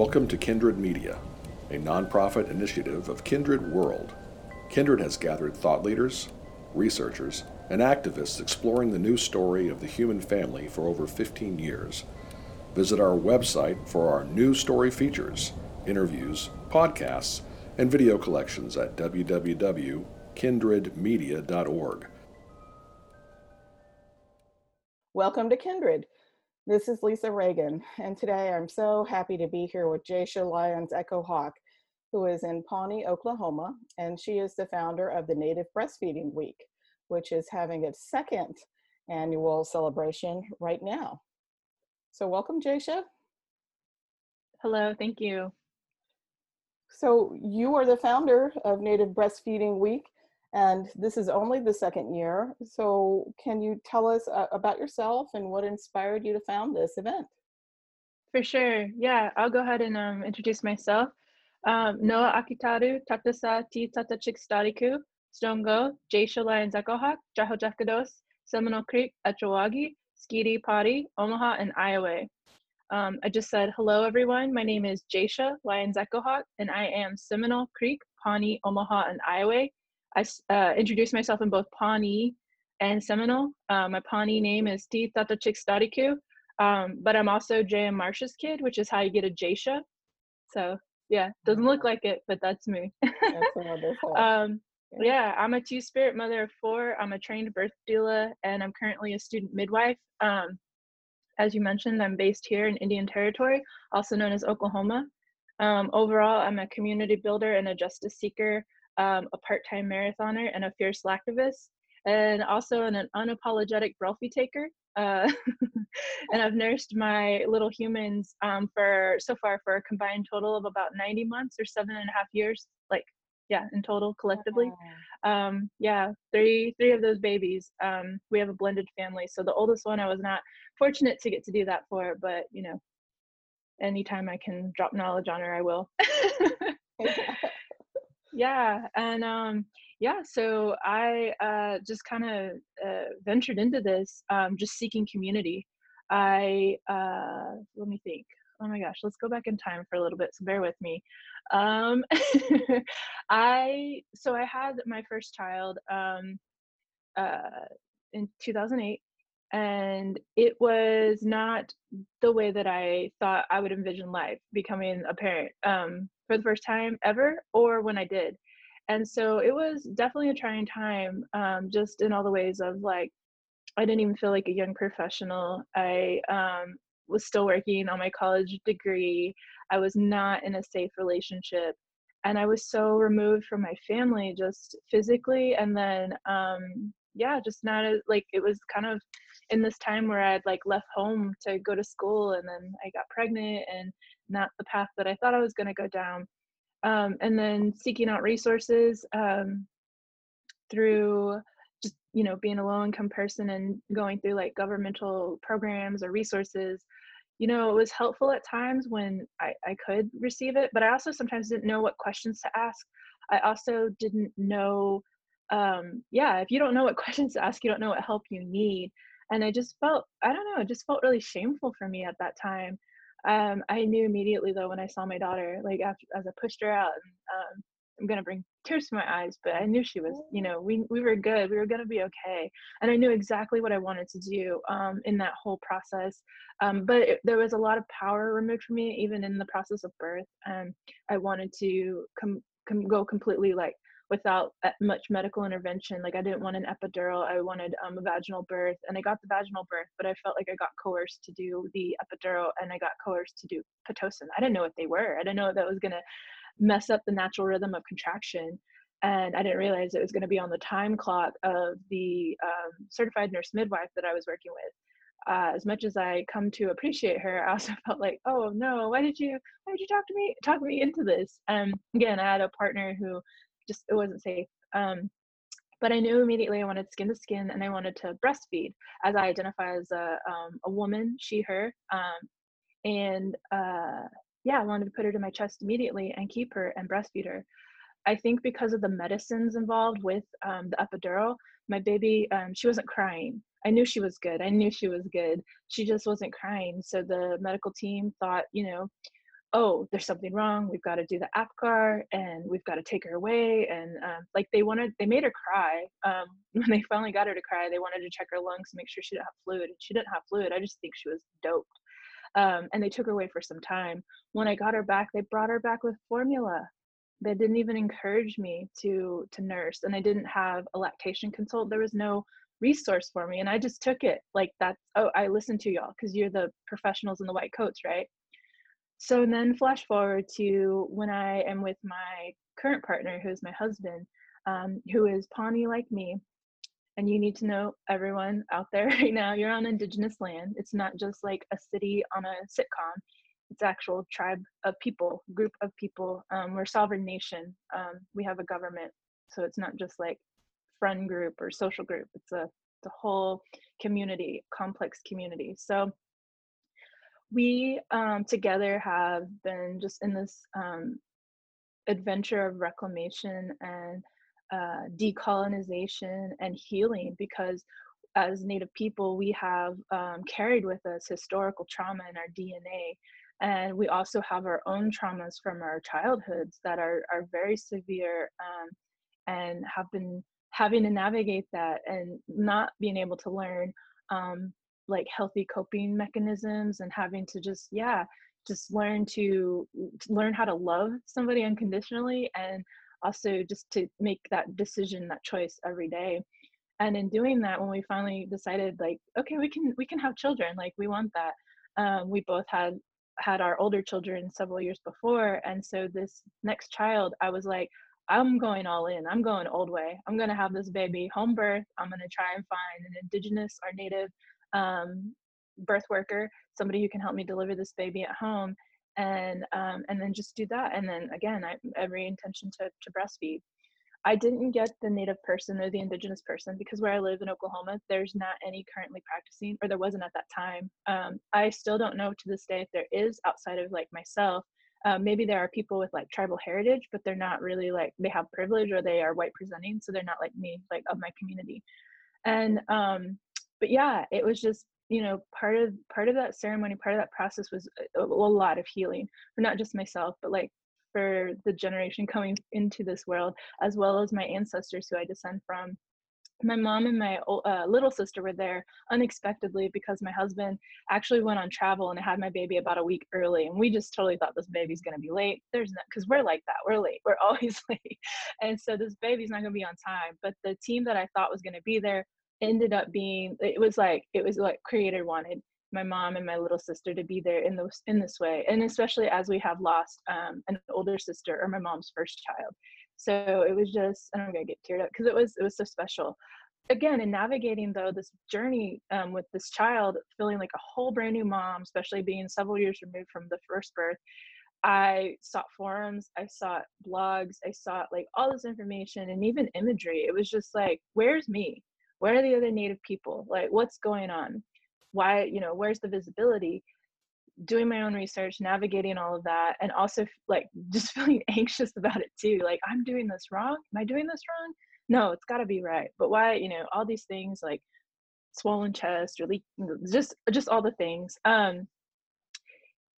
Welcome to Kindred Media, a nonprofit initiative of Kindred World. Kindred has gathered thought leaders, researchers, and activists exploring the new story of the human family for over 15 years. Visit our website for our new story features, interviews, podcasts, and video collections at www.kindredmedia.org. Welcome to Kindred. This is Lisa Reagan, and today I'm so happy to be here with Jaysha Lyons Echo Hawk, who is in Pawnee, Oklahoma, and she is the founder of the Native Breastfeeding Week, which is having its second annual celebration right now. So, welcome, Jaysha. Hello, thank you. So, you are the founder of Native Breastfeeding Week, and this is only the second year. So, can you tell us uh, about yourself and what inspired you to found this event? For sure. Yeah, I'll go ahead and um, introduce myself. Um, Noah Akitaru, Tatasa Ti Tatachik Stariku, Stongo, Jaysha Lyons Echohawk, Jahojakados, Seminole Creek, Etchawagi, Skeety Potty, Omaha, and Iowa. Um, I just said hello, everyone. My name is Jaysha Lyons Echohawk, and I am Seminole Creek, Pawnee, Omaha, and Iowa. I uh, introduced myself in both Pawnee and Seminole. Uh, my Pawnee name is T Tata Chikstadiku, um, but I'm also J.M. Marsh's kid, which is how you get a Jaysha. So yeah, doesn't look like it, but that's me. That's wonderful. um, yeah, I'm a two spirit mother of four. I'm a trained birth doula, and I'm currently a student midwife. Um, as you mentioned, I'm based here in Indian Territory, also known as Oklahoma. Um, overall, I'm a community builder and a justice seeker um, a part-time marathoner and a fierce activist, and also an, an unapologetic Brelfie taker. Uh, and I've nursed my little humans um, for so far for a combined total of about 90 months or seven and a half years, like yeah, in total collectively. Um, yeah, three three of those babies. Um, we have a blended family, so the oldest one I was not fortunate to get to do that for, but you know, anytime I can drop knowledge on her, I will. yeah and um yeah so i uh just kind of uh, ventured into this um just seeking community. I uh let me think. Oh my gosh let's go back in time for a little bit so bear with me. Um i so i had my first child um uh in 2008 and it was not the way that i thought i would envision life becoming a parent um for the first time ever or when I did. And so it was definitely a trying time, um, just in all the ways of like, I didn't even feel like a young professional. I um, was still working on my college degree. I was not in a safe relationship. And I was so removed from my family just physically. And then, um, yeah, just not as, like, it was kind of in this time where I'd like left home to go to school and then I got pregnant and not the path that I thought I was going to go down. Um, and then seeking out resources um, through just you know being a low income person and going through like governmental programs or resources you know it was helpful at times when I, I could receive it but i also sometimes didn't know what questions to ask i also didn't know um, yeah if you don't know what questions to ask you don't know what help you need and i just felt i don't know it just felt really shameful for me at that time um, I knew immediately though when I saw my daughter, like after, as I pushed her out, um, I'm gonna bring tears to my eyes, but I knew she was, you know, we we were good, we were gonna be okay, and I knew exactly what I wanted to do um, in that whole process. Um, but it, there was a lot of power removed from me, even in the process of birth. And I wanted to come com- go completely like without much medical intervention. Like I didn't want an epidural. I wanted um, a vaginal birth, and I got the vaginal birth, but I felt like I got coerced to do the epidural, and I got coerced to do pitocin. I didn't know what they were. I didn't know that was gonna mess up the natural rhythm of contraction, and I didn't realize it was going to be on the time clock of the um, certified nurse midwife that I was working with. Uh, as much as I come to appreciate her, I also felt like, oh no, why did you why did you talk to me talk me into this? And again, I had a partner who just it wasn't safe. Um, but I knew immediately I wanted skin to skin and I wanted to breastfeed as I identify as a, um, a woman, she, her. Um, and uh, yeah, I wanted to put her to my chest immediately and keep her and breastfeed her. I think because of the medicines involved with um, the epidural, my baby, um, she wasn't crying. I knew she was good. I knew she was good. She just wasn't crying. So the medical team thought, you know, oh, there's something wrong. We've got to do the APGAR and we've got to take her away. And um, like they wanted, they made her cry. Um, when they finally got her to cry, they wanted to check her lungs, to make sure she didn't have fluid. And she didn't have fluid. I just think she was doped. Um, and they took her away for some time. When I got her back, they brought her back with formula. They didn't even encourage me to to nurse, and I didn't have a lactation consult. There was no resource for me, and I just took it like that's. Oh, I listened to y'all because you're the professionals in the white coats, right? So then flash forward to when I am with my current partner, who's my husband, um, who is Pawnee like me. And you need to know, everyone out there right now, you're on indigenous land. It's not just like a city on a sitcom. It's actual tribe of people, group of people. Um, we're sovereign nation. Um, we have a government, so it's not just like friend group or social group. It's a it's a whole community, complex community. So we um, together have been just in this um, adventure of reclamation and uh, decolonization and healing because as native people we have um, carried with us historical trauma in our dna and we also have our own traumas from our childhoods that are, are very severe um, and have been having to navigate that and not being able to learn um, like healthy coping mechanisms and having to just yeah just learn to, to learn how to love somebody unconditionally and also just to make that decision that choice every day. And in doing that when we finally decided like okay we can we can have children like we want that um, we both had had our older children several years before and so this next child i was like i'm going all in i'm going old way i'm going to have this baby home birth i'm going to try and find an indigenous or native um, birth worker, somebody who can help me deliver this baby at home, and um, and then just do that. And then again, I every intention to to breastfeed. I didn't get the native person or the indigenous person because where I live in Oklahoma, there's not any currently practicing, or there wasn't at that time. Um, I still don't know to this day if there is outside of like myself. Uh, maybe there are people with like tribal heritage, but they're not really like they have privilege or they are white presenting, so they're not like me, like of my community. And um, but yeah, it was just you know part of part of that ceremony, part of that process was a, a lot of healing for not just myself, but like for the generation coming into this world, as well as my ancestors who I descend from. My mom and my uh, little sister were there unexpectedly because my husband actually went on travel and had my baby about a week early. And we just totally thought this baby's going to be late. There's not, because we're like that. We're late. We're always late. And so this baby's not going to be on time. But the team that I thought was going to be there ended up being it was like it was like creator wanted my mom and my little sister to be there in this in this way and especially as we have lost um, an older sister or my mom's first child. So it was just and i'm gonna get teared up because it was it was so special. Again in navigating though this journey um, with this child feeling like a whole brand new mom especially being several years removed from the first birth i sought forums i sought blogs i sought like all this information and even imagery. It was just like where's me where are the other native people? Like what's going on? Why you know where's the visibility? Doing my own research navigating all of that and also like just feeling anxious about it too like i'm doing this wrong? Am i doing this wrong? No it's got to be right but why you know all these things like swollen chest or leak just just all the things um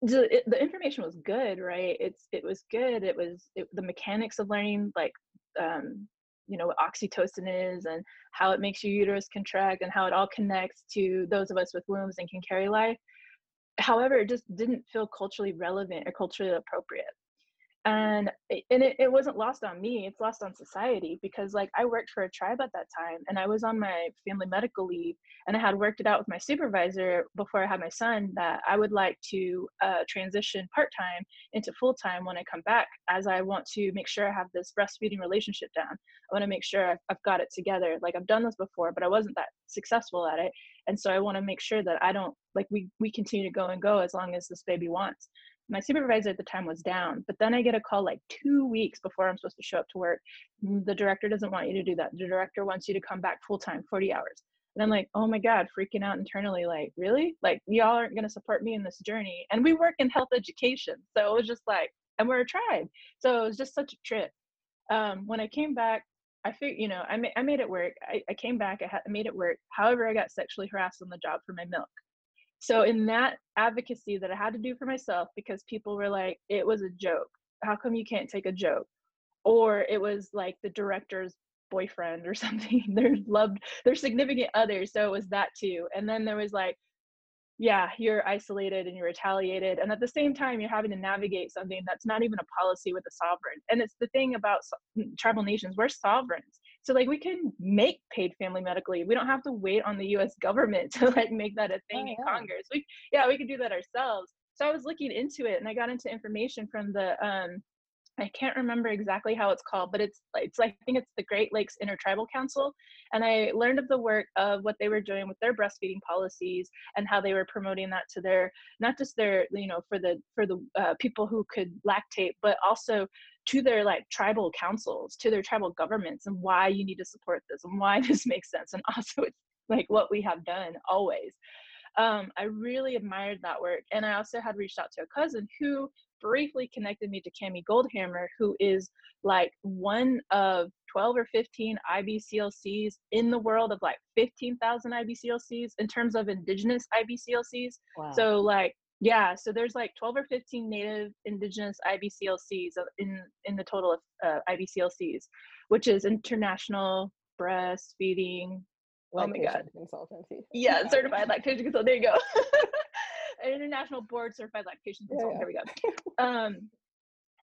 the, it, the information was good right? It's it was good it was it, the mechanics of learning like um you know what oxytocin is and how it makes your uterus contract and how it all connects to those of us with wombs and can carry life. However it just didn't feel culturally relevant or culturally appropriate and and it, it wasn't lost on me it's lost on society because like i worked for a tribe at that time and i was on my family medical leave and i had worked it out with my supervisor before i had my son that i would like to uh, transition part-time into full-time when i come back as i want to make sure i have this breastfeeding relationship down. I want to make sure I've, I've got it together like i've done this before but i wasn't that successful at it and so i want to make sure that i don't like we we continue to go and go as long as this baby wants my supervisor at the time was down but then i get a call like two weeks before i'm supposed to show up to work. Mm, the director doesn't want you to do that. The director wants you to come back full time 40 hours. And i'm like oh my god freaking out internally like really? Like y'all aren't going to support me in this journey. And we work in health education so it was just like and we're a tribe so it was just such a trip. Um, when i came back I figured, you know, I, ma- I made it work. I, I came back, I, ha- I made it work. However, I got sexually harassed on the job for my milk so in that advocacy that i had to do for myself because people were like it was a joke how come you can't take a joke or it was like the director's boyfriend or something their loved their significant other so it was that too and then there was like yeah, you're isolated and you're retaliated. And at the same time, you're having to navigate something that's not even a policy with a sovereign. And it's the thing about so- tribal nations, we're sovereigns. So like we can make paid family medical leave. We don't have to wait on the US government to like make that a thing oh, in yeah. Congress. We yeah, we can do that ourselves. So I was looking into it and I got into information from the um I can't remember exactly how it's called, but it's it's like I think it's the Great Lakes Intertribal Council, and I learned of the work of what they were doing with their breastfeeding policies and how they were promoting that to their not just their you know for the for the uh, people who could lactate, but also to their like tribal councils, to their tribal governments, and why you need to support this and why this makes sense, and also it's like what we have done always. Um, I really admired that work. And I also had reached out to a cousin who briefly connected me to Camie Goldhammer, who is like one of 12 or 15 IBCLCs in the world of like 15,000 IBCLCs in terms of indigenous IBCLCs. Wow. So like yeah, so there's like 12 or 15 native indigenous IBCLCs in in the total of uh, IBCLCs, which is international breastfeeding. oh my god, consultancy. Yeah, certified lactation consultant. There you go. international board certified lactation consultant. Yeah, yeah. There we go. Um,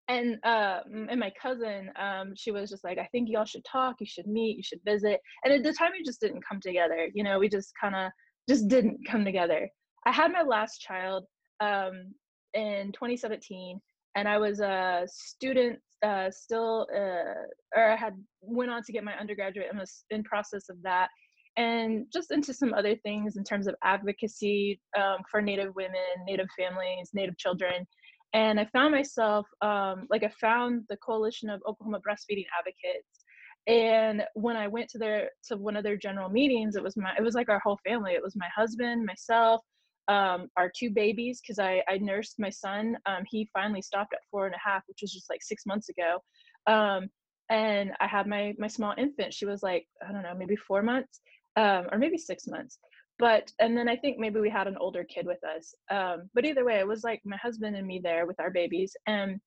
and uh, and my cousin, um, she was just like, I think y'all should talk. You should meet. You should visit. And at the time, we just didn't come together. You know, we just kind of just didn't come together. I had my last child um, in 2017, and I was a student uh, still, uh, or I had went on to get my undergraduate and was in process of that and just into some other things in terms of advocacy um, for Native women, Native families, Native children. And I found myself, um, like, I found the Coalition of Oklahoma Breastfeeding Advocates. And when I went to their to one of their general meetings, it was my it was like our whole family. It was my husband, myself, um, our two babies, because I, I nursed my son. Um, he finally stopped at four and a half, which was just like six months ago. Um, and I had my my small infant. She was like I don't know, maybe four months um, or maybe six months. But and then I think maybe we had an older kid with us. Um, but either way, it was like my husband and me there with our babies, and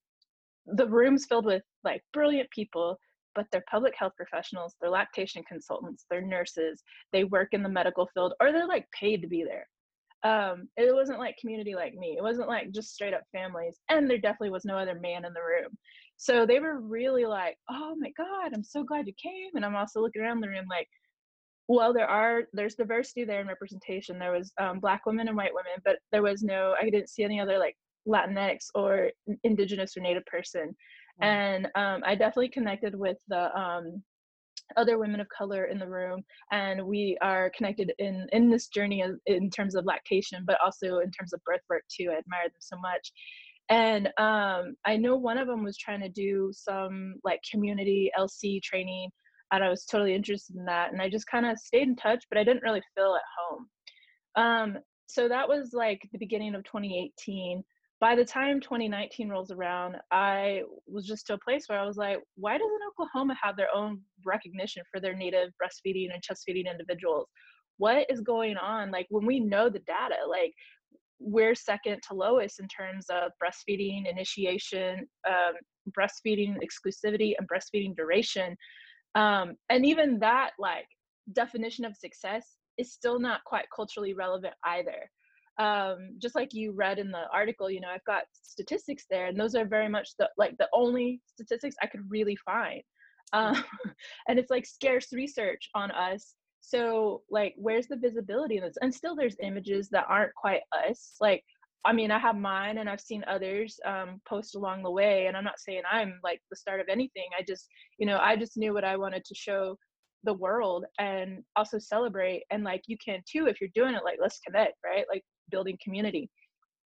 the rooms filled with like brilliant people but they're public health professionals, they're lactation consultants, they're nurses, they work in the medical field, or they're like paid to be there. Um, it wasn't like community like me. It wasn't like just straight up families. And there definitely was no other man in the room. So they were really like, oh my God, I'm so glad you came. And I'm also looking around the room like, well there are there's diversity there in representation there was um, black women and white women but there was no i didn't see any other like latinx or indigenous or native person mm. and um, i definitely connected with the um, other women of color in the room and we are connected in in this journey in terms of lactation but also in terms of birth work too i admire them so much and um, i know one of them was trying to do some like community lc training and I was totally interested in that. And I just kind of stayed in touch, but I didn't really feel at home. Um, so that was like the beginning of 2018. By the time 2019 rolls around, I was just to a place where I was like, why doesn't Oklahoma have their own recognition for their native breastfeeding and chest feeding individuals? What is going on? Like when we know the data, like we're second to lowest in terms of breastfeeding initiation, um, breastfeeding exclusivity, and breastfeeding duration um, and even that like definition of success is still not quite culturally relevant either um, just like you read in the article you know i've got statistics there and those are very much the like the only statistics i could really find um, and it's like scarce research on us so like where's the visibility in this and still there's images that aren't quite us like I mean, I have mine and I've seen others um, post along the way. And I'm not saying I'm like the start of anything. I just, you know, I just knew what I wanted to show the world and also celebrate. And like, you can too, if you're doing it, like, let's connect, right? Like, building community.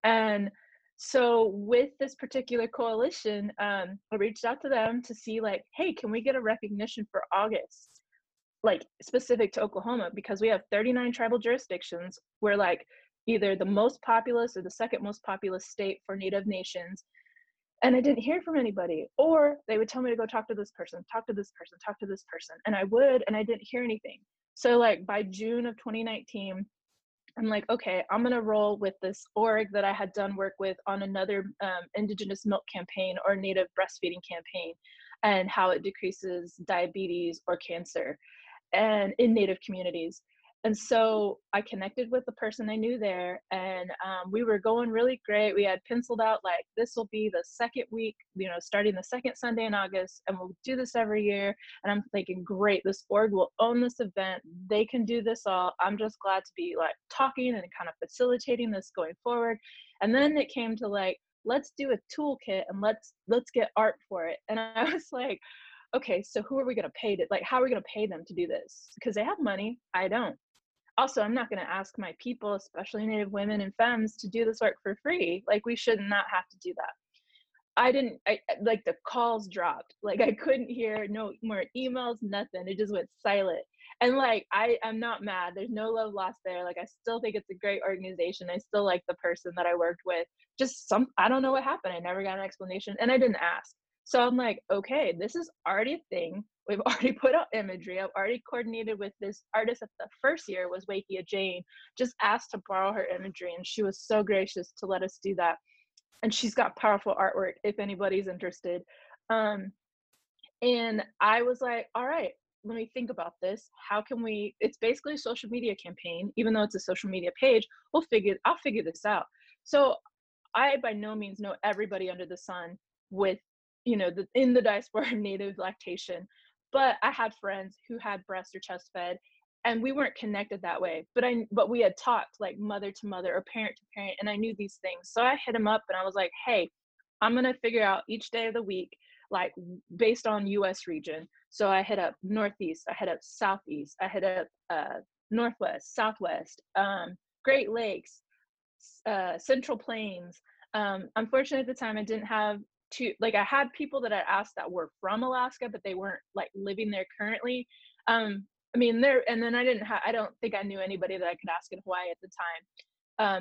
And so, with this particular coalition, um, I reached out to them to see, like, hey, can we get a recognition for August? Like, specific to Oklahoma, because we have 39 tribal jurisdictions. We're like, either the most populous or the second most populous state for Native nations. And I didn't hear from anybody. Or they would tell me to go talk to this person, talk to this person, talk to this person. And I would, and I didn't hear anything. So, like, by June of 2019, I'm like, okay, I'm gonna roll with this org that I had done work with on another um, Indigenous milk campaign or Native breastfeeding campaign, and how it decreases diabetes or cancer, and in Native communities and so I connected with the person I knew there, and um, we were going really great. We had penciled out like this will be the second week, you know, starting the second Sunday in August, and we'll do this every year. And I'm thinking, great, this org will own this event. They can do this all. I'm just glad to be like talking and kind of facilitating this going forward. And then it came to like, let's do a toolkit and let's let's get art for it. And I was like, okay, so who are we to pay to like how are we to pay them to do this? Because they have money, I don't also i'm not going to ask my people especially native women and femmes to do this work for free. Like we should not have to do that. I didn't I, like the calls dropped. Like i couldn't hear no more emails nothing. It just went silent. And like i i'm not mad. There's no love lost there. Like i still think it's a great organization. I still like the person that i worked with. Just some i don't know what happened. I never got an explanation and i didn't ask. So i'm like okay this is already a thing We've already put out imagery. I've already coordinated with this artist at the first year was Wakeah Jhane. Just asked to borrow her imagery, and she was so gracious to let us do that. And she's got powerful artwork if anybody's interested. Um, and I was like, all right, let me think about this. How can we? It's basically a social media campaign, even though it's a social media page. We'll figure. I'll figure this out. So I by no means know everybody under the sun with you know the in the diaspora native lactation but i had friends who had breast or chest fed and we weren't connected that way but i but we had talked like mother to mother or parent to parent and i knew these things so i hit him up and i was like hey i'm going to figure out each day of the week like based on us region. So i hit up northeast i hit up southeast i hit up uh, northwest southwest um, great lakes uh, central plains um, unfortunately at the time i didn't have to like I had people that I asked that were from Alaska, but they weren't like living there currently. Um, I mean, there and then I didn't have I don't think I knew anybody that I could ask in Hawaii at the time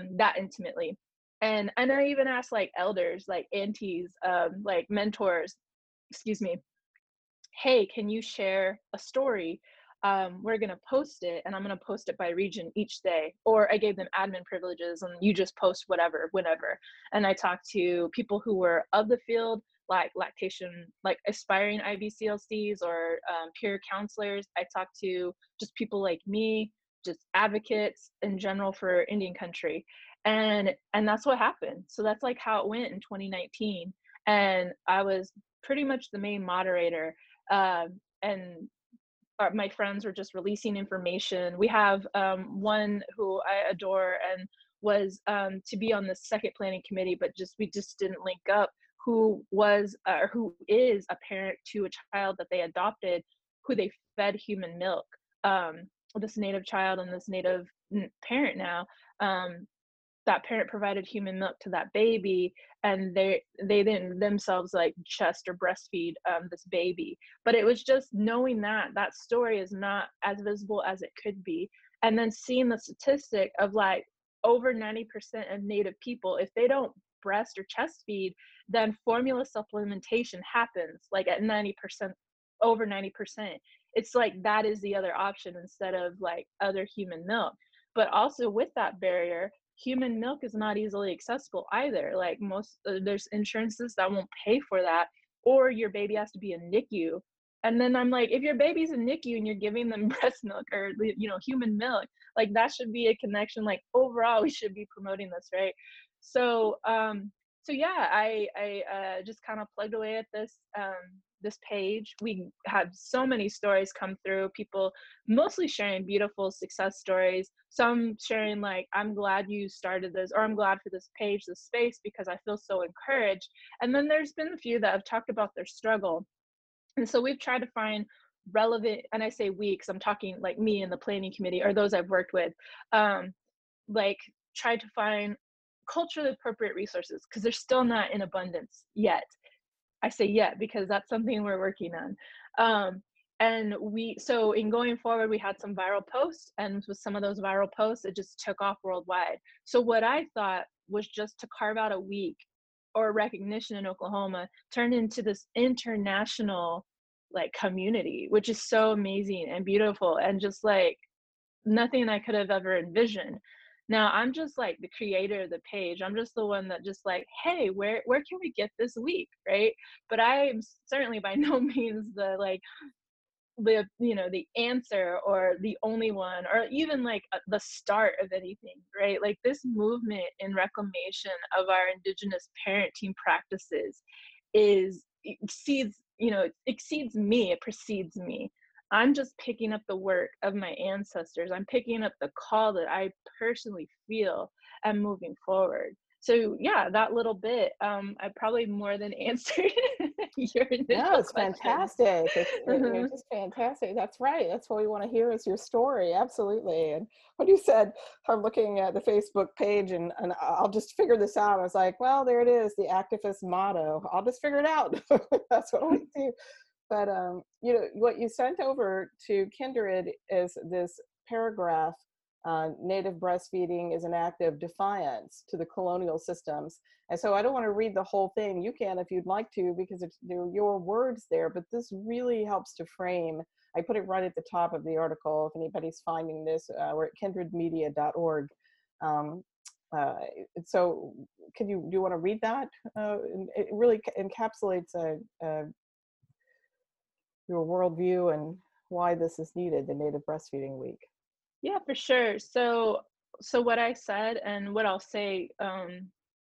um, that intimately. And and I even asked like elders, like aunties, um, like mentors, excuse me. Hey, can you share a story um, we're going to post it and I'm going to post it by region each day. Or I gave them admin privileges and you just post whatever, whenever. And I talked to people who were of the field, like lactation, like aspiring IBCLCs or um, peer counselors. I talked to just people like me, just advocates in general for Indian country. And and that's what happened. So that's like how it went in 2019. And I was pretty much the main moderator. Um, and my friends were just releasing information. We have um, one who I adore and was um, to be on the second planning committee, but just we just didn't link up. Who was uh, or who is a parent to a child that they adopted, who they fed human milk. Um, this native child and this native parent now um, that parent provided human milk to that baby and they they didn't themselves like chest or breastfeed um, this baby. But it was just knowing that that story is not as visible as it could be. And then seeing the statistic of like over 90% of native people if they don't breast or chest feed then formula supplementation happens like at 90% over 90% it's like that is the other option instead of like other human milk. But also with that barrier human milk is not easily accessible either. Like most, uh, there's insurances that won't pay for that, or your baby has to be a NICU. And then I'm like, if your baby's a NICU and you're giving them breast milk or you know human milk, like that should be a connection. Like overall, we should be promoting this, right? So, um, so yeah, I I uh, just kind of plugged away at this um, this page. We have so many stories come through, people mostly sharing beautiful success stories, some sharing like, I'm glad you started this, or I'm glad for this page, this space, because I feel so encouraged. And then there's been a few that have talked about their struggle. And so we've tried to find relevant, and I say we, because I'm talking like me and the planning committee or those I've worked with, um, like try to find culturally appropriate resources because they're still not in abundance yet. I say yet because that's something we're working on. Um, and we, so in going forward, we had some viral posts, and with some of those viral posts, it just took off worldwide. So what I thought was just to carve out a week or recognition in Oklahoma turned into this international like community, which is so amazing and beautiful and just like nothing I could have ever envisioned. Now I'm just like the creator of the page. I'm just the one that just like, hey, where where can we get this week, right? But I am certainly by no means the like the you know the answer or the only one or even like the start of anything right like this movement in reclamation of our indigenous parenting practices is exceeds you know exceeds me it precedes me i'm just picking up the work of my ancestors. I'm picking up the call that i personally feel and moving forward. So yeah that little bit um i probably more than answered your initial no it's question. fantastic. It's, Mhm. it's just fantastic. That's right. That's what we want to hear is your story. Absolutely. And when you said i'm looking at the facebook page and, and i'll just figure this out i was like well there it is the activist motto. I'll just figure it out. That's what we do but um you know what you sent over to kindred is this paragraph uh, native breastfeeding is an act of defiance to the colonial systems. And so I don't want to read the whole thing. You can if you'd like to, because it's, they're your words there, but this really helps to frame. I put it right at the top of the article if anybody's finding this. Uh, we're at kindredmedia.org. Um, uh, so, can you do you want to read that? Uh, it really encapsulates a, a, your worldview and why this is needed, the Native Breastfeeding Week. Yeah, for sure. So so what I said and what I'll say um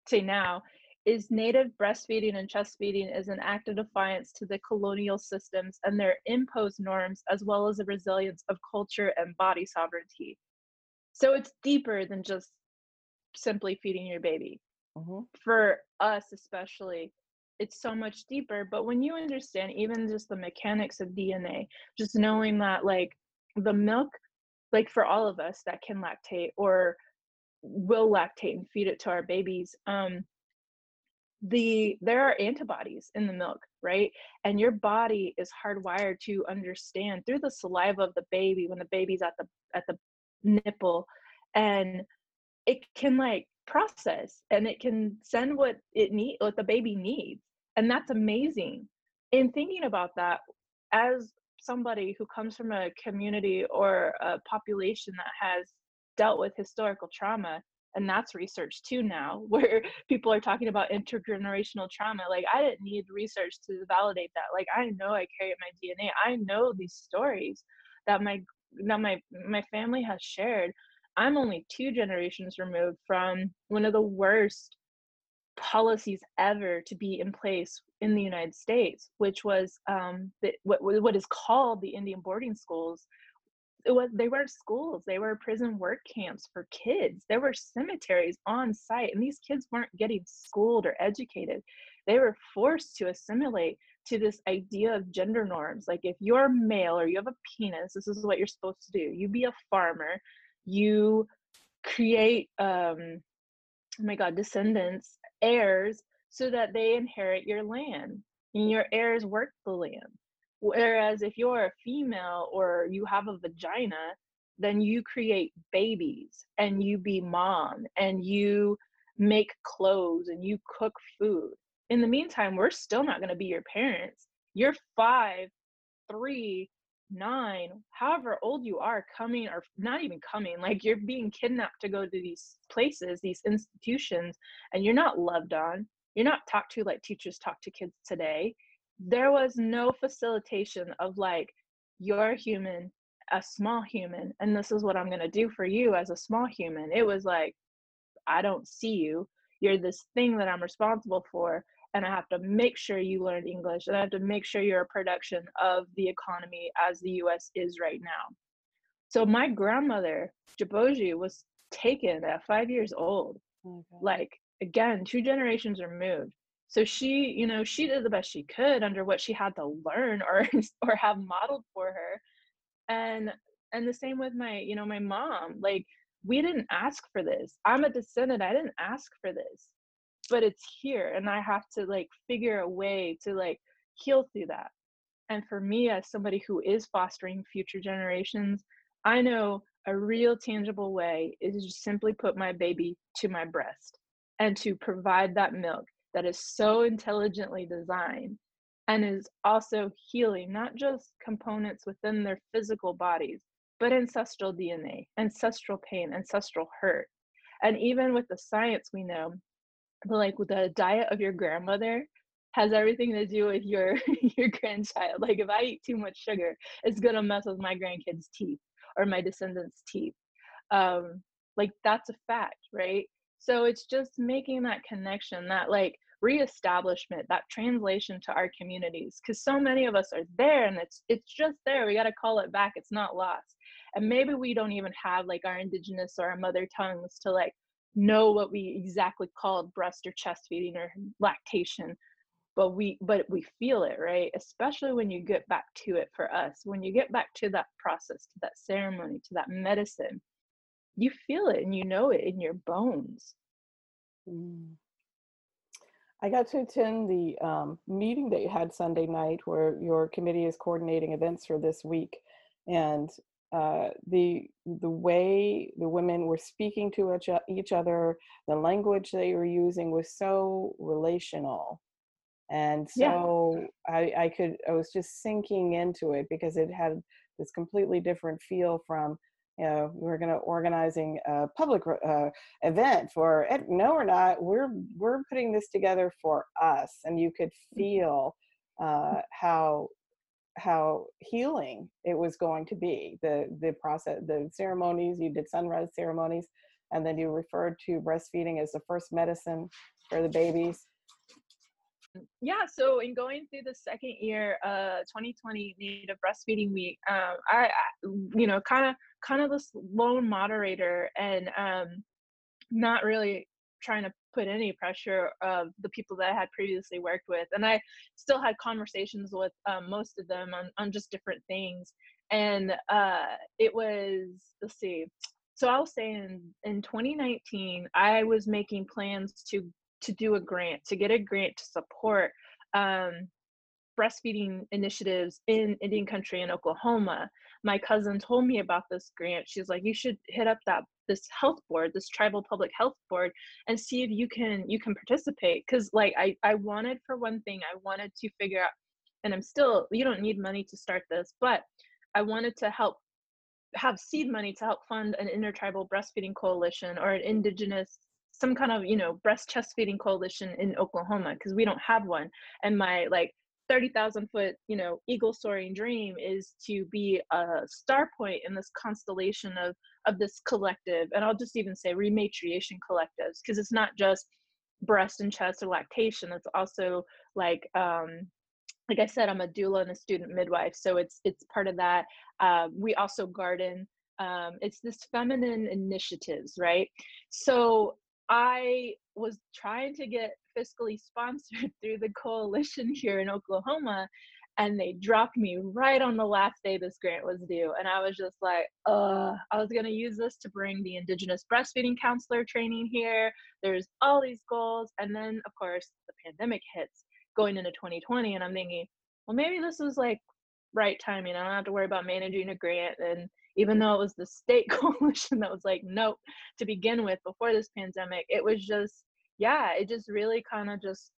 say now is native breastfeeding and chest feeding is an act of defiance to the colonial systems and their imposed norms as well as the resilience of culture and body sovereignty. So it's deeper than just simply feeding your baby. Mhm. For us especially, it's so much deeper, but when you understand even just the mechanics of DNA, just knowing that like the milk like for all of us that can lactate or will lactate and feed it to our babies um the there are antibodies in the milk right? And your body is hardwired to understand through the saliva of the baby when the baby's at the at the nipple and it can like process and it can send what it need what the baby needs and that's amazing. In thinking about that as somebody who comes from a community or a population that has dealt with historical trauma and that's research too now where people are talking about intergenerational trauma like i didn't need research to validate that. Like i know i carry my dna i know these stories that my that my my family has shared. I'm only two generations removed from one of the worst policies ever to be in place in the United States, which was um, the, what what is called the Indian boarding schools. It was they weren't schools; they were prison work camps for kids. There were cemeteries on site, and these kids weren't getting schooled or educated. They were forced to assimilate to this idea of gender norms. Like if you're male or you have a penis, this is what you're supposed to do. You be a farmer. You create um, oh my god descendants heirs so that they inherit your land and your heirs work the land. Whereas if you're a female or you have a vagina then you create babies and you be mom and you make clothes and you cook food. In the meantime we're still not going to be your parents. You're five three nine however old you are coming or not even coming like you're being kidnapped to go to these places these institutions and you're not loved on you're not talked to like teachers talk to kids today there was no facilitation of like you're human a small human and this is what i'm going to do for you as a small human. It was like i don't see you. You're this thing that i'm responsible for and I have to make sure you learn English and I have to make sure you're a production of the economy as the US is right now. So my grandmother, Jaboji, was taken at five years old. Oh, okay. Like again, two generations removed. So she, you know, she did the best she could under what she had to learn or or have modeled for her. And and the same with my, you know, my mom. Like we didn't ask for this. I'm a descendant. I didn't ask for this but it's here and i have to like figure a way to like heal through that. And for me as somebody who is fostering future generations i know a real tangible way is to just simply put my baby to my breast and to provide that milk that is so intelligently designed and is also healing not just components within their physical bodies but ancestral dna ancestral pain ancestral hurt. And even with the science we know like with the diet of your grandmother has everything to do with your your grandchild like if i eat too much sugar it's gonna mess with my grandkids teeth or my descendants teeth. Um like that's a fact right? So it's just making that connection that like reestablishment that translation to our communities because so many of us are there and it's it's just there we got to call it back it's not lost. And maybe we don't even have like our indigenous or our mother tongues to like know what we exactly called breast or chest feeding or lactation but we but we feel it right especially when you get back to it for us when you get back to that process to that ceremony to that medicine you feel it and you know it in your bones mm. I got to attend the um, meeting that you had Sunday night where your committee is coordinating events for this week. And uh, the the way the women were speaking to each, each other, the language they were using was so relational. And so yeah. I, I could I was just sinking into it because it had this completely different feel from you know we're going to organizing a public uh, event for no we're not we're we're putting this together for us and you could mm-hmm. feel uh, how how healing it was going to be the the process the ceremonies you did sunrise ceremonies and then you referred to breastfeeding as the first medicine for the babies. Yeah so in going through the second year uh 2020 native breastfeeding week um i, I you know kind of kind of this lone moderator and um not really trying to put any pressure of the people that I had previously worked with. And I still had conversations with um, most of them on, on just different things. And uh, it was, let's see, so I'll say in, in 2019, I was making plans to to do a grant, to get a grant to support um, breastfeeding initiatives in Indian country in Oklahoma. My cousin told me about this grant. She's like, you should hit up that this health board, this tribal public health board, and see if you can you can participate. Cause like I, I wanted for one thing, I wanted to figure out, and I'm still, you don't need money to start this, but I wanted to help have seed money to help fund an intertribal breastfeeding coalition or an indigenous some kind of you know breast chest feeding coalition in oklahoma because we don't have one and my like 30,000 foot, you know, eagle soaring dream is to be a star point in this constellation of of this collective. And I'll just even say rematriation collectives because it's not just breast and chest or lactation. It's also like um like I said, I'm a doula and a student midwife, so it's it's part of that. Uh, we also garden. Um, it's this feminine initiatives, right? So I was trying to get fiscally sponsored through the coalition here in Oklahoma, and they dropped me right on the last day this grant was due. And I was just like, uh, I was gonna use this to bring the Indigenous breastfeeding counselor training here. There's all these goals. And then, of course, the pandemic hits going into 2020. And I'm thinking, well, maybe this was like right timing. I don't have to worry about managing a grant and even though it was the state coalition that was like nope to begin with before this pandemic it was just yeah it just really kind of just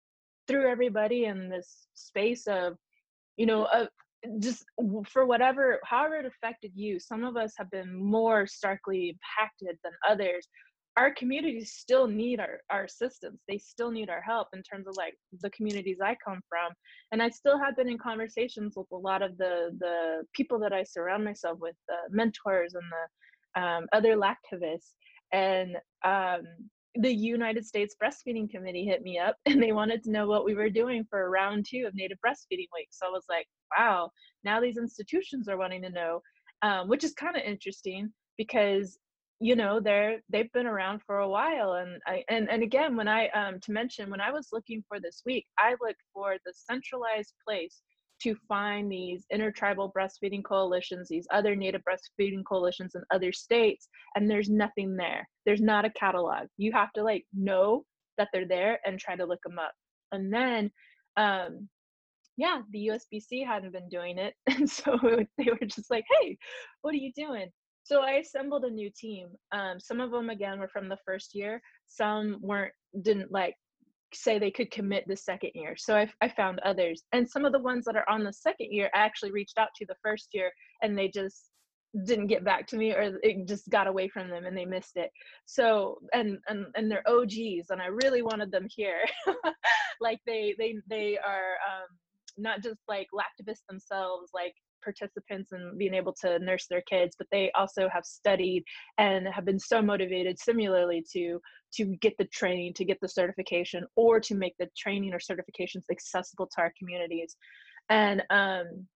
threw everybody in this space of you know of just for whatever however it affected you some of us have been more starkly impacted than others. Our communities still need our, our assistance they still need our help in terms of like the communities i come from and i still have been in conversations with a lot of the the people that i surround myself with the mentors and the um, other lactivists and um, the united states breastfeeding committee hit me up and they wanted to know what we were doing for round two of native breastfeeding week. So i was like wow now these institutions are wanting to know um, which is kind of interesting because you know they're they've been around for a while and i and, and again when i um to mention when i was looking for this week i looked for the centralized place to find these intertribal breastfeeding coalitions these other native breastfeeding coalitions in other states and there's nothing there there's not a catalog you have to like know that they're there and try to look them up and then um yeah the usbc hadn't been doing it and so they were just like hey what are you doing so I assembled a new team. Um, some of them again were from the first year. Some weren't didn't like say they could commit the second year. So I, I found others, and some of the ones that are on the second year, I actually reached out to the first year, and they just didn't get back to me or it just got away from them and they missed it. So and and and they're og's and i really wanted them here. Like they they they are um not just like lactivists themselves like participants and being able to nurse their kids but they also have studied and have been so motivated similarly to to get the training to get the certification or to make the training or certifications accessible to our communities. And um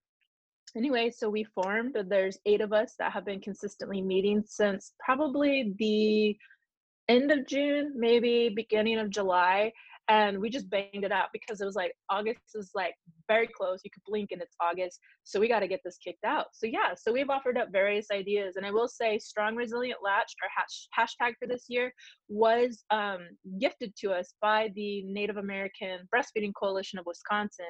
anyway so we formed there's eight of us that have been consistently meeting since probably the end of june maybe beginning of july and we just banged it out because it was like August is like very close. You could blink and it's August, so we got to get this kicked out. So yeah, so we've offered up various ideas, and I will say, strong resilient latched our hash, hashtag for this year was um, gifted to us by the Native American Breastfeeding Coalition of Wisconsin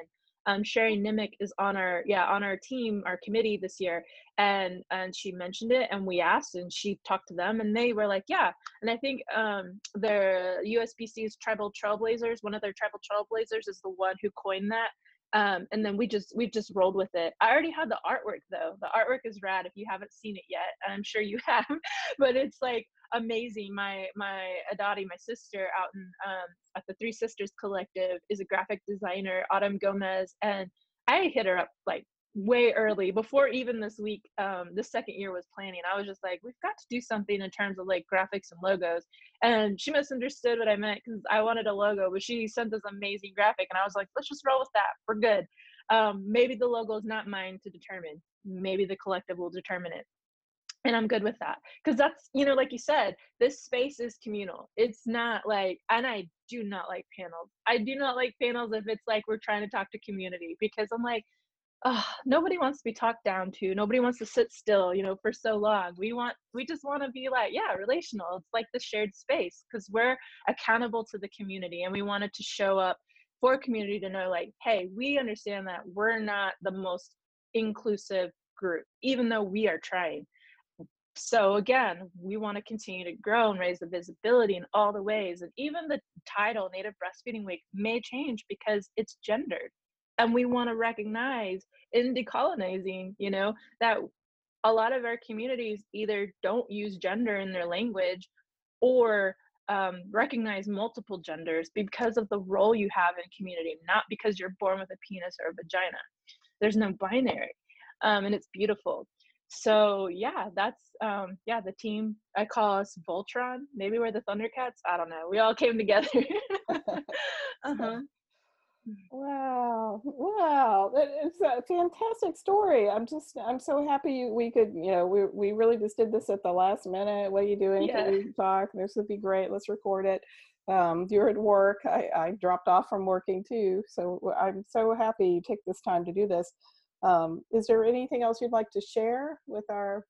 um, Sherry Nimick is on our yeah on our team our committee this year and and she mentioned it and we asked and she talked to them and they were like yeah. And I think um, the USBC's tribal trailblazers one of their tribal trailblazers is the one who coined that um, and then we just we've just rolled with it. I already had the artwork though. The artwork is rad if you haven't seen it yet i'm sure you have but it's like amazing. My my adati my sister out in um, at the three sisters collective is a graphic designer autumn gomez and i hit her up like way early before even this week um the second year was planning. I was just like we've got to do something in terms of like graphics and logos. And she misunderstood what i meant because i wanted a logo but she sent this amazing graphic and i was like let's just roll with that. We're good. Um maybe the logo is not mine to determine. Maybe the collective will determine it and i'm good with that because that's you know like you said this space is communal it's not like and i do not like panels i do not like panels if it's like we're trying to talk to community because i'm like uh, nobody wants to be talked down to. Nobody wants to sit still, you know, for so long. We want, we just want to be like, yeah, relational. It's like the shared space because we're accountable to the community and we wanted to show up for community to know, like, hey, we understand that we're not the most inclusive group, even though we are trying. So again, we want to continue to grow and raise the visibility in all the ways. And even the title Native Breastfeeding Week may change because it's gendered and we want to recognize in decolonizing you know that a lot of our communities either don't use gender in their language or um, recognize multiple genders because of the role you have in community not because you're born with a penis or a vagina there's no binary um, and it's beautiful so yeah that's um yeah the team i call us voltron maybe we're the thundercats i don't know we all came together uh-huh Wow, wow, it's a fantastic story. I'm just, I'm so happy we could, you know, we we really just did this at the last minute. What are you doing? Yeah. Can we talk? This would be great. Let's record it. Um, you're at work. I, I dropped off from working too, so I'm so happy you take this time to do this. Um, is there anything else you'd like to share with our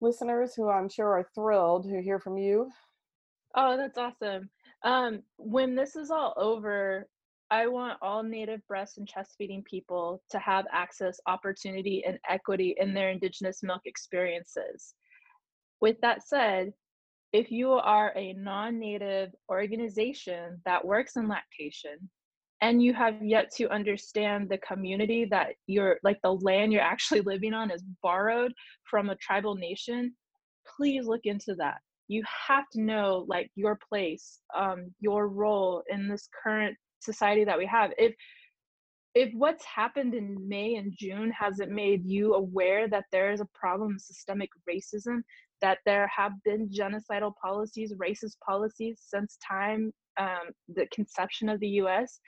listeners, who I'm sure are thrilled to hear from you? Oh, that's awesome. Um, when this is all over, I want all native breast and chest feeding people to have access, opportunity, and equity in their Indigenous milk experiences. With that said, if you are a non native organization that works in lactation and you have yet to understand the community that you're like the land you're actually living on is borrowed from a tribal nation, please look into that. You have to know like your place um, your role in this current society that we have. If if what's happened in may and june hasn't made you aware that there is a problem systemic racism that there have been genocidal policies racist policies since time um, the conception of the us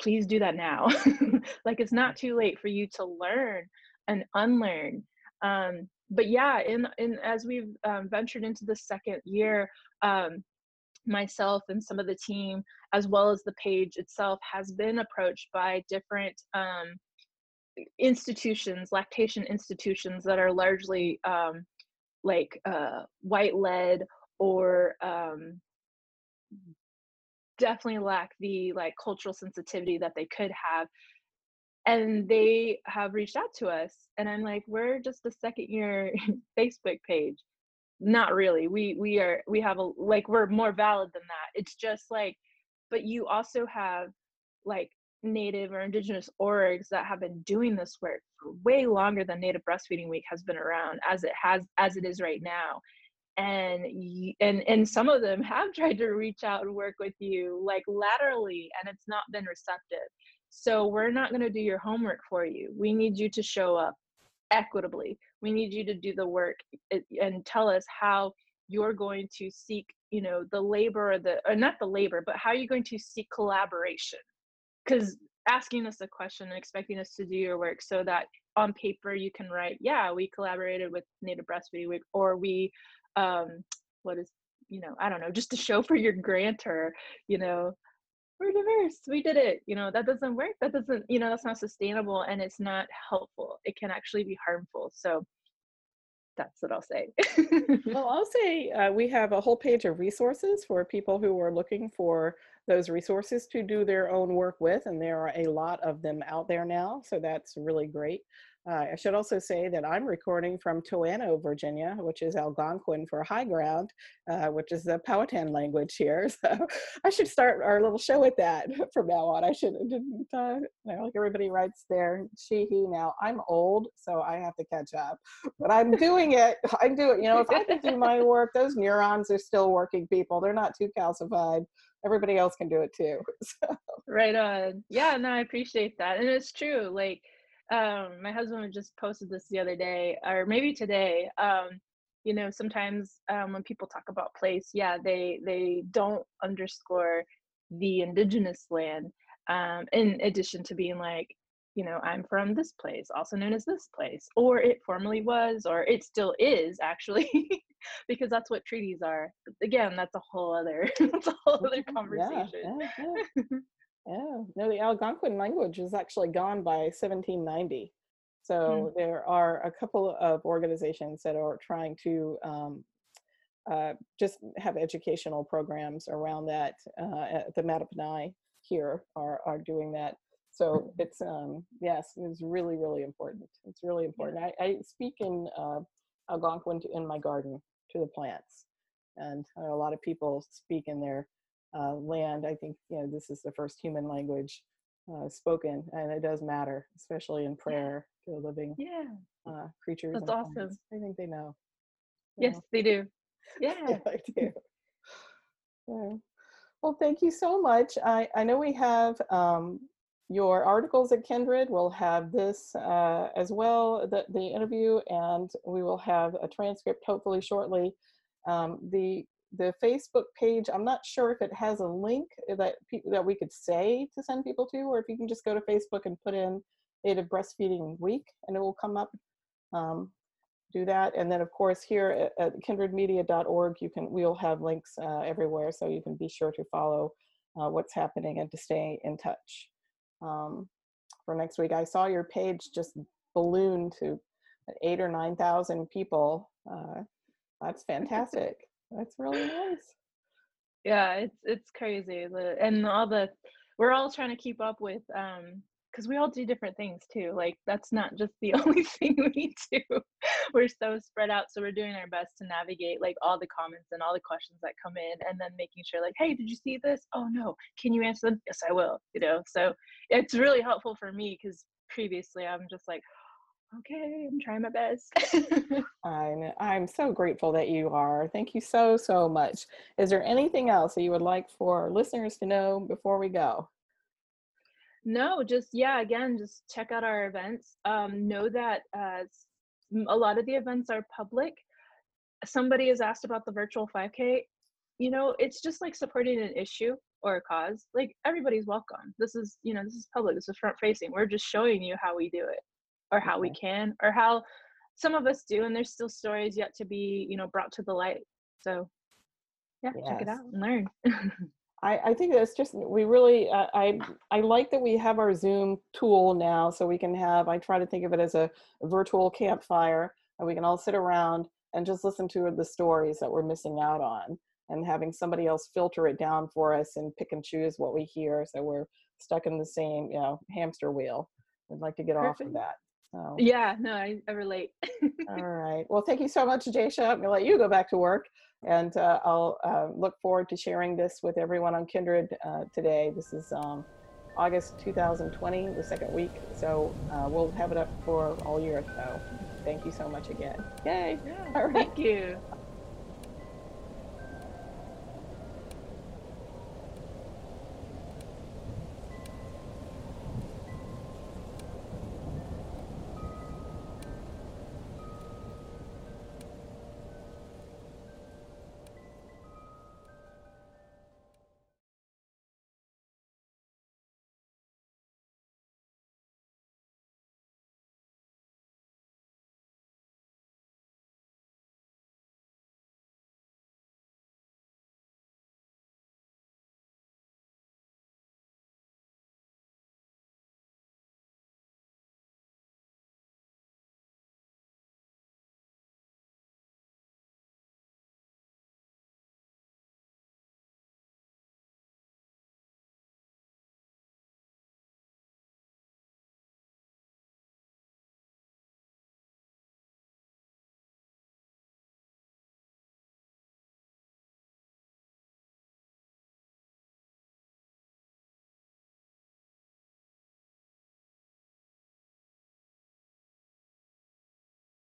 please do that now. Like it's not too late for you to learn and unlearn. Um, but yeah, in in as we've um, ventured into the second year, um, myself and some of the team, as well as the page itself, has been approached by different um, institutions, lactation institutions that are largely um, like uh, white led or um, definitely lack the like cultural sensitivity that they could have. And they have reached out to us and i'm like we're just a second year facebook page. Not really. We we are we have a like we're more valid than that. It's just like but you also have like native or indigenous orgs that have been doing this work for way longer than native breastfeeding week has been around as it has as it is right now and and and some of them have tried to reach out and work with you like laterally and it's not been receptive. So we're not going to do your homework for you. We need you to show up equitably. We need you to do the work and tell us how you're going to seek you know the labor or the or not the labor but how you're going to seek collaboration. Because asking us a question and expecting us to do your work so that on paper you can write yeah we collaborated with native breastfeeding week or we um what is you know i don't know just to show for your grantor you know we're diverse we did it you know that doesn't work that doesn't you know that's not sustainable and it's not helpful it can actually be harmful so that's what I'll say. well, I'll say uh, we have a whole page of resources for people who are looking for those resources to do their own work with, and there are a lot of them out there now, so that's really great. Uh, I should also say that I'm recording from Toano, Virginia, which is Algonquin for high ground, uh, which is the Powhatan language here. So I should start our little show with that from now on. I should, didn't, uh, you know, like everybody writes there, she, he. Now I'm old, so I have to catch up, but I'm doing it. I'm doing, you know, if I can do my work, those neurons are still working people. They're not too calcified everybody else can do it too. So. Right on. Yeah, no, I appreciate that. And it's true. Like, um, my husband just posted this the other day, or maybe today. Um, you know, sometimes um, when people talk about place, yeah, they they don't underscore the indigenous land. Um, in addition to being like, you know, I'm from this place, also known as this place, or it formerly was, or it still is actually, because that's what treaties are. Again, that's a whole other, that's a whole other conversation. Yeah, yeah, yeah. Yeah. no, the Algonquin language is actually gone by 1790. So mm. there are a couple of organizations that are trying to um, uh, just have educational programs around that. Uh, at the Mattaponi here are, are doing that so it's um yes it's really really important it's really important i, I speak in uh, algonquin in my garden to the plants and a lot of people speak in their uh, land i think you know this is the first human language uh, spoken and it does matter especially in prayer to living yeah uh, creatures that's awesome i think they know yes know? they do yeah, yeah they do yeah. well thank you so much i i know we have um, your articles at Kindred. We'll have this uh, as well, the, the interview, and we will have a transcript hopefully shortly. Um, the the Facebook page, I'm not sure if it has a link that that we could say to send people to, or if you can just go to Facebook and put in Native Breastfeeding Week, and it will come up. Um, do that, and then of course here at, at kindredmedia.org, you can we'll have links uh, everywhere, so you can be sure to follow uh, what's happening and to stay in touch um, for next week. I saw your page just balloon to eight or 9,000 people. Uh, that's fantastic. That's really nice. Yeah, it's, it's crazy. The, and all the, we're all trying to keep up with um, because we all do different things too. Like that's not just the only thing we do. we're so spread out, so we're doing our best to navigate like all the comments and all the questions that come in, and then making sure like, hey, did you see this? Oh no, can you answer them? Yes, I will. You know, so it's really helpful for me because previously I'm just like, okay, I'm trying my best. I'm I'm so grateful that you are. Thank you so so much. Is there anything else that you would like for listeners to know before we go? No, just yeah, again, just check out our events. Um, know that uh, a lot of the events are public. Somebody has asked about the virtual 5K. You know, it's just like supporting an issue or a cause. Like everybody's welcome. This is, you know, this is public. This is front facing. We're just showing you how we do it, or how we can, or how some of us do. And there's still stories yet to be, you know, brought to the light. So, yeah, yes. check it out and learn. I, I think that's just we really uh, I I like that we have our Zoom tool now, so we can have. I try to think of it as a, virtual campfire, and we can all sit around and just listen to the stories that we're missing out on, and having somebody else filter it down for us and pick and choose what we hear, so we're stuck in the same you know hamster wheel. I'd like to get Perfect. off of that. So. Yeah, no, I, I relate. all right. Well, thank you so much, Jaysha. I'm gonna let you go back to work. And uh, I'll uh, look forward to sharing this with everyone on Kindred uh, today. This is um, August 2020, the second week. So uh, we'll have it up for all year though. Thank you so much again. Yay. Yeah, All right. thank you.